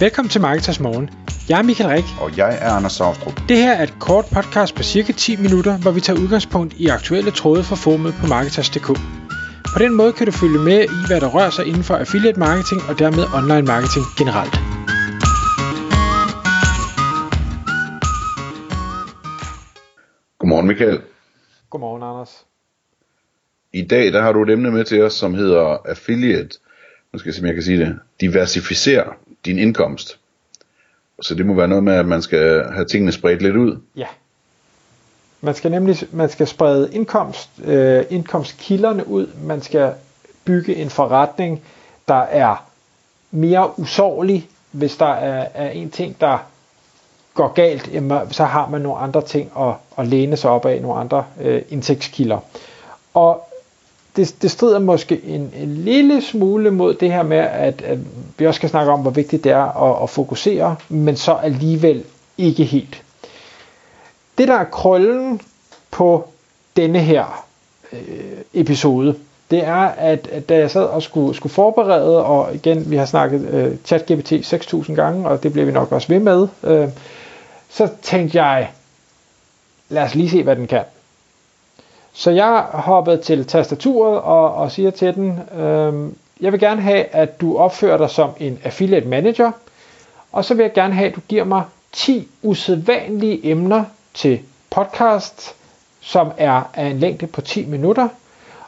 Velkommen til Marketers Morgen. Jeg er Michael Rik. Og jeg er Anders Saustrup. Det her er et kort podcast på cirka 10 minutter, hvor vi tager udgangspunkt i aktuelle tråde fra formet på Marketers.dk. På den måde kan du følge med i, hvad der rører sig inden for affiliate marketing og dermed online marketing generelt. Godmorgen Michael. Godmorgen Anders. I dag der har du et emne med til os, som hedder affiliate. Nu skal jeg se, om jeg kan sige det. Diversificere din indkomst. Så det må være noget med, at man skal have tingene spredt lidt ud. Ja. Man skal nemlig man skal sprede indkomst, øh, indkomstkilderne ud. Man skal bygge en forretning, der er mere usårlig. Hvis der er, er en ting, der går galt, så har man nogle andre ting at, at læne sig op af, nogle andre øh, indtægtskilder. Og det, det strider måske en, en lille smule mod det her med, at, at vi også skal snakke om, hvor vigtigt det er at, at fokusere, men så alligevel ikke helt. Det der er krøllen på denne her øh, episode, det er, at, at da jeg sad og skulle, skulle forberede, og igen, vi har snakket øh, ChatGPT 6.000 gange, og det bliver vi nok også ved med, øh, så tænkte jeg, lad os lige se, hvad den kan. Så jeg hoppede til tastaturet og, og siger til den, øh, jeg vil gerne have, at du opfører dig som en affiliate manager, og så vil jeg gerne have, at du giver mig 10 usædvanlige emner til podcast, som er af en længde på 10 minutter.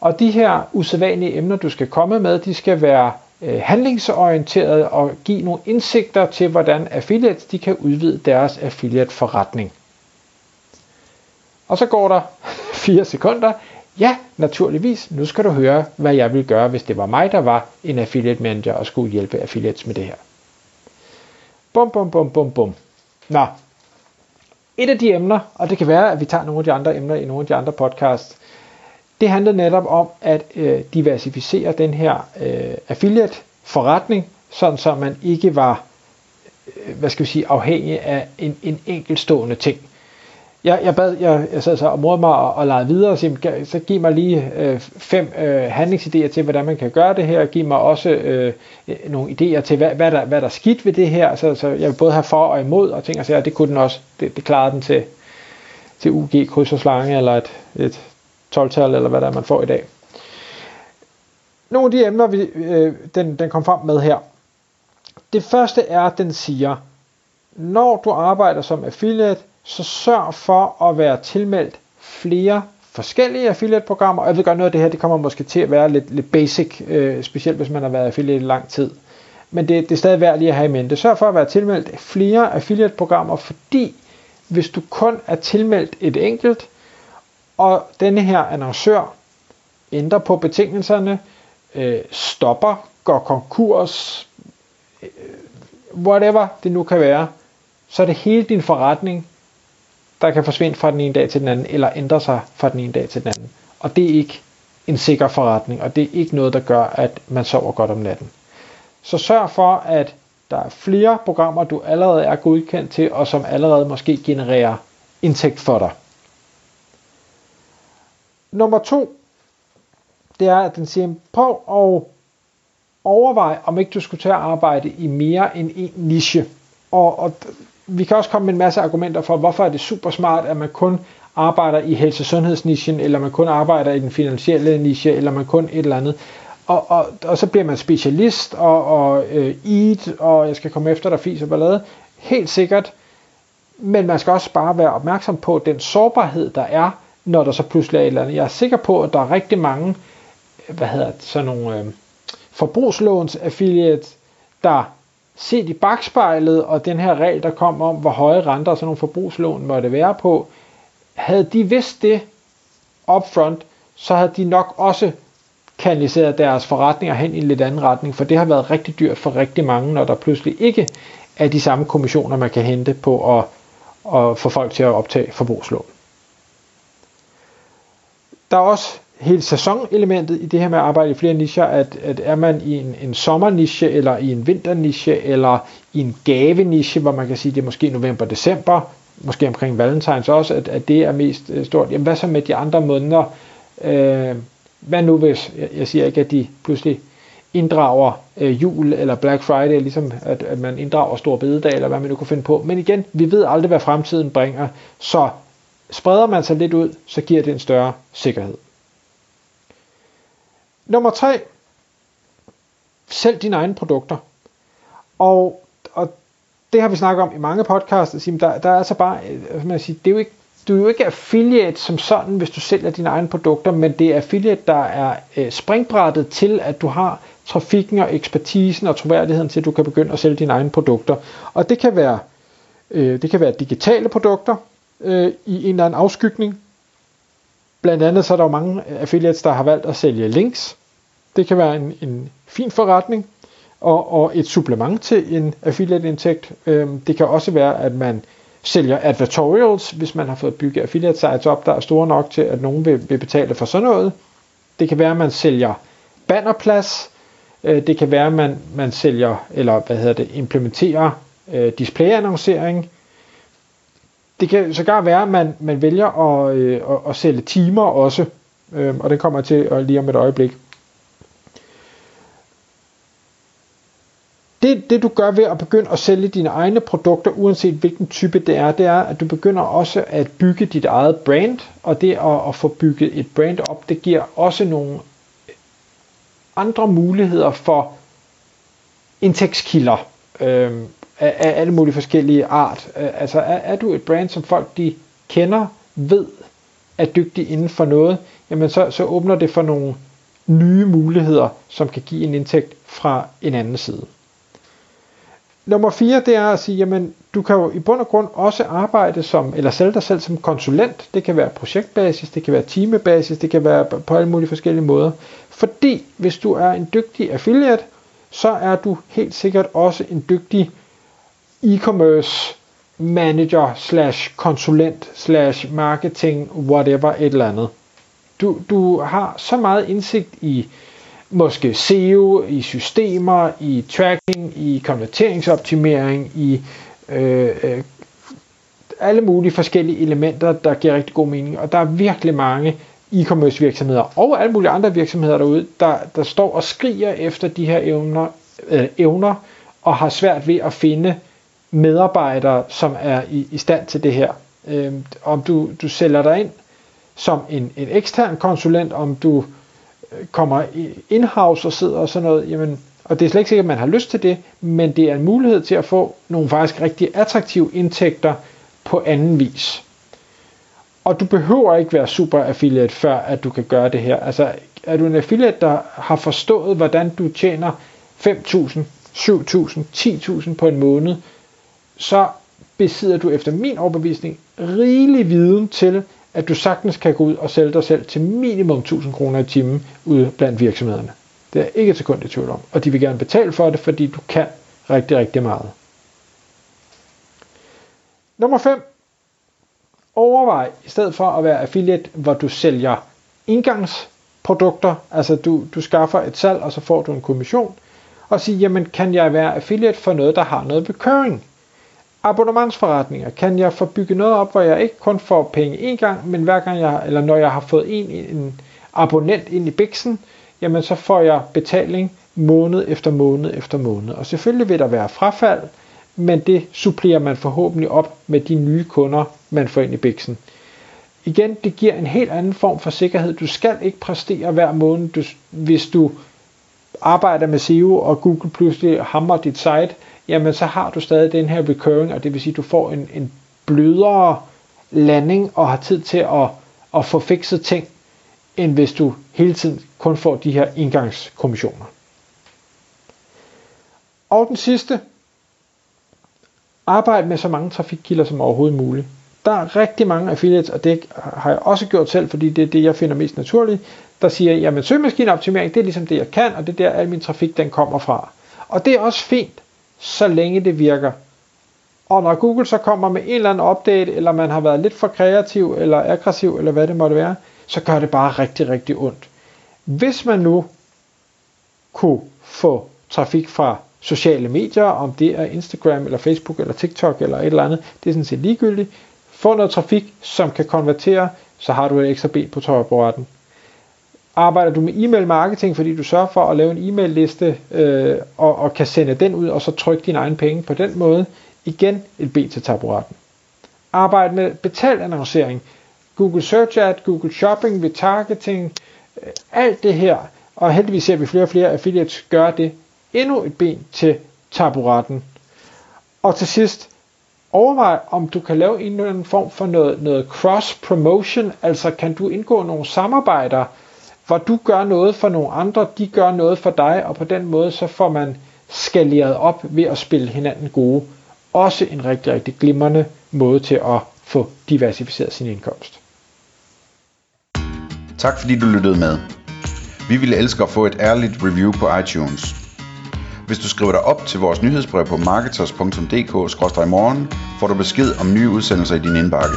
Og de her usædvanlige emner, du skal komme med, de skal være øh, handlingsorienterede og give nogle indsigter til, hvordan affiliates de kan udvide deres affiliate forretning. Og så går der 4 sekunder. Ja, naturligvis. Nu skal du høre, hvad jeg ville gøre, hvis det var mig, der var en affiliate manager og skulle hjælpe affiliates med det her. Bum, bum, bum, bum, bum. Nå. Et af de emner, og det kan være, at vi tager nogle af de andre emner i nogle af de andre podcasts, det handlede netop om at øh, diversificere den her øh, affiliate forretning, sådan så man ikke var øh, hvad skal vi sige, afhængig af en, en enkeltstående ting jeg, jeg bad, jeg, jeg sad så og morede mig og, og legede videre og sagde, så giv mig lige øh, fem øh, handlingsidéer til, hvordan man kan gøre det her. og Giv mig også øh, nogle idéer til, hvad, hvad, der, hvad der er skidt ved det her. Så, så jeg vil både have for og imod, og ting og sager, det kunne den også, det, det klarede den til, til UG, kryds og slange, eller et, et 12-tal, eller hvad der er, man får i dag. Nogle af de emner, vi, øh, den, den kom frem med her. Det første er, at den siger, når du arbejder som affiliate, så sørg for at være tilmeldt flere forskellige affiliate-programmer, og jeg ved godt, noget af det her, det kommer måske til at være lidt, lidt basic, øh, specielt hvis man har været affiliate i lang tid. Men det, det er stadig værd lige at have i mente. Sørg for at være tilmeldt flere affiliate-programmer, fordi hvis du kun er tilmeldt et enkelt, og denne her annoncør ændrer på betingelserne, øh, stopper, går konkurs, øh, whatever det nu kan være, så er det hele din forretning, der kan forsvinde fra den ene dag til den anden, eller ændre sig fra den ene dag til den anden. Og det er ikke en sikker forretning, og det er ikke noget, der gør, at man sover godt om natten. Så sørg for, at der er flere programmer, du allerede er godkendt til, og som allerede måske genererer indtægt for dig. Nummer to, det er, at den siger, prøv at overveje, om ikke du skulle til at arbejde i mere end en niche. Og, og vi kan også komme med en masse argumenter for, hvorfor er det super smart, at man kun arbejder i helse- sundhedsnichen, eller man kun arbejder i den finansielle niche, eller man kun et eller andet. Og, og, og så bliver man specialist, og, og øh, eat, og jeg skal komme efter dig, fis og ballade. Helt sikkert. Men man skal også bare være opmærksom på den sårbarhed, der er, når der så pludselig er et eller andet. Jeg er sikker på, at der er rigtig mange, hvad hedder det, sådan nogle øh, forbrugslåns affiliates, der set i bagspejlet, og den her regel, der kom om, hvor høje renter og sådan nogle forbrugslån måtte være på, havde de vidst det upfront, så havde de nok også kanaliseret deres forretninger hen i en lidt anden retning, for det har været rigtig dyrt for rigtig mange, når der pludselig ikke er de samme kommissioner, man kan hente på at, at få folk til at optage forbrugslån. Der er også hele sæsonelementet i det her med at arbejde i flere nischer, at, at er man i en, en sommerniche, eller i en vinterniche, eller i en gaveniche, hvor man kan sige, det er måske november-december, måske omkring valentines også, at, at det er mest øh, stort. Jamen hvad så med de andre måneder? Øh, hvad nu hvis, jeg, jeg siger ikke, at de pludselig inddrager øh, jul eller Black Friday, ligesom at, at man inddrager Stor Bededag, eller hvad man nu kunne finde på. Men igen, vi ved aldrig, hvad fremtiden bringer, så spreder man sig lidt ud, så giver det en større sikkerhed. Nummer tre. Sælg dine egne produkter. Og, og det har vi snakket om i mange podcasts, der, der er altså bare, øh, man siger, det er jo ikke du er jo ikke affiliate som sådan, hvis du sælger dine egne produkter, men det er affiliate, der er øh, springbrættet til, at du har trafikken og ekspertisen og troværdigheden til, at du kan begynde at sælge dine egne produkter. Og det kan være, øh, det kan være digitale produkter øh, i en eller anden afskygning. Blandt andet så er der jo mange affiliates, der har valgt at sælge links. Det kan være en, en fin forretning og, og et supplement til en affiliate-indtægt. Øh, det kan også være, at man sælger advertorials, hvis man har fået bygget affiliate sites op, der er store nok til, at nogen vil, vil betale for sådan noget. Det kan være, at man sælger bannerplads. Øh, det kan være, at man, man sælger, eller hvad hedder det, implementerer øh, displayannoncering. Det kan sågar være, at man, man vælger at, øh, at, at sælge timer også, øh, og det kommer jeg til at lige om et øjeblik. det, det du gør ved at begynde at sælge dine egne produkter, uanset hvilken type det er, det er, at du begynder også at bygge dit eget brand, og det at, at få bygget et brand op, det giver også nogle andre muligheder for indtægtskilder øh, af, af alle mulige forskellige art. Øh, altså er, er du et brand, som folk de kender, ved, er dygtig inden for noget, jamen så, så åbner det for nogle nye muligheder, som kan give en indtægt fra en anden side. Nummer 4, det er at sige, jamen, du kan jo i bund og grund også arbejde som, eller sælge dig selv som konsulent. Det kan være projektbasis, det kan være timebasis, det kan være på alle mulige forskellige måder. Fordi hvis du er en dygtig affiliate, så er du helt sikkert også en dygtig e-commerce manager slash konsulent slash marketing whatever et eller andet. Du, du har så meget indsigt i måske SEO, i systemer, i tracking, i konverteringsoptimering, i øh, øh, alle mulige forskellige elementer, der giver rigtig god mening. Og der er virkelig mange e-commerce virksomheder og alle mulige andre virksomheder derude, der, der står og skriger efter de her evner, øh, evner og har svært ved at finde medarbejdere, som er i, i stand til det her. Øh, om du, du sælger dig ind som en, en ekstern konsulent, om du øh, kommer in-house og sidder og sådan noget, jamen, og det er slet ikke sikkert, at man har lyst til det, men det er en mulighed til at få nogle faktisk rigtig attraktive indtægter på anden vis. Og du behøver ikke være super affiliate, før at du kan gøre det her. Altså, er du en affiliate, der har forstået, hvordan du tjener 5.000, 7.000, 10.000 på en måned, så besidder du efter min overbevisning rigelig viden til, at du sagtens kan gå ud og sælge dig selv til minimum 1000 kroner i timen ude blandt virksomhederne. Det er ikke et sekund i tvivl om. Og de vil gerne betale for det, fordi du kan rigtig, rigtig meget. Nummer 5. Overvej, i stedet for at være affiliate, hvor du sælger indgangsprodukter, altså du, du skaffer et salg, og så får du en kommission, og sige, jamen kan jeg være affiliate for noget, der har noget bekøring? Abonnementsforretninger. Kan jeg få bygget noget op, hvor jeg ikke kun får penge en gang, men hver gang jeg, eller når jeg har fået en, en abonnent ind i biksen, jamen så får jeg betaling måned efter måned efter måned. Og selvfølgelig vil der være frafald, men det supplerer man forhåbentlig op med de nye kunder, man får ind i biksen. Igen, det giver en helt anden form for sikkerhed. Du skal ikke præstere hver måned, du, hvis du arbejder med SEO, og Google pludselig hammer dit site, jamen så har du stadig den her recurring, og det vil sige, at du får en, en blødere landing og har tid til at, at få fikset ting, end hvis du hele tiden kun får de her indgangskommissioner. Og den sidste, arbejd med så mange trafikkilder som overhovedet muligt. Der er rigtig mange affiliates, og det har jeg også gjort selv, fordi det er det, jeg finder mest naturligt, der siger, jamen søgemaskineoptimering, det er ligesom det, jeg kan, og det er der, al min trafik, den kommer fra. Og det er også fint, så længe det virker. Og når Google så kommer med en eller anden update, eller man har været lidt for kreativ, eller aggressiv, eller hvad det måtte være, så gør det bare rigtig, rigtig ondt. Hvis man nu kunne få trafik fra sociale medier, om det er Instagram, eller Facebook, eller TikTok, eller et eller andet, det er sådan set ligegyldigt. Få noget trafik, som kan konvertere, så har du et ekstra ben på tøjbrætten. Arbejder du med e-mail marketing, fordi du sørger for at lave en e-mail liste øh, og, og kan sende den ud og så trykke dine egne penge på den måde, igen et B til taburetten. Arbejde med betalt annoncering, Google Search Ad, Google Shopping, retargeting, øh, alt det her, og heldigvis ser vi flere og flere affiliates gøre det, endnu et ben til taburetten. Og til sidst, overvej om du kan lave en eller anden form for noget, noget cross-promotion, altså kan du indgå nogle samarbejder, hvor du gør noget for nogle andre, de gør noget for dig, og på den måde så får man skaleret op ved at spille hinanden gode. Også en rigtig, rigtig glimrende måde til at få diversificeret sin indkomst. Tak fordi du lyttede med. Vi ville elske at få et ærligt review på iTunes. Hvis du skriver dig op til vores nyhedsbrev på marketers.dk-morgen, får du besked om nye udsendelser i din indbakke.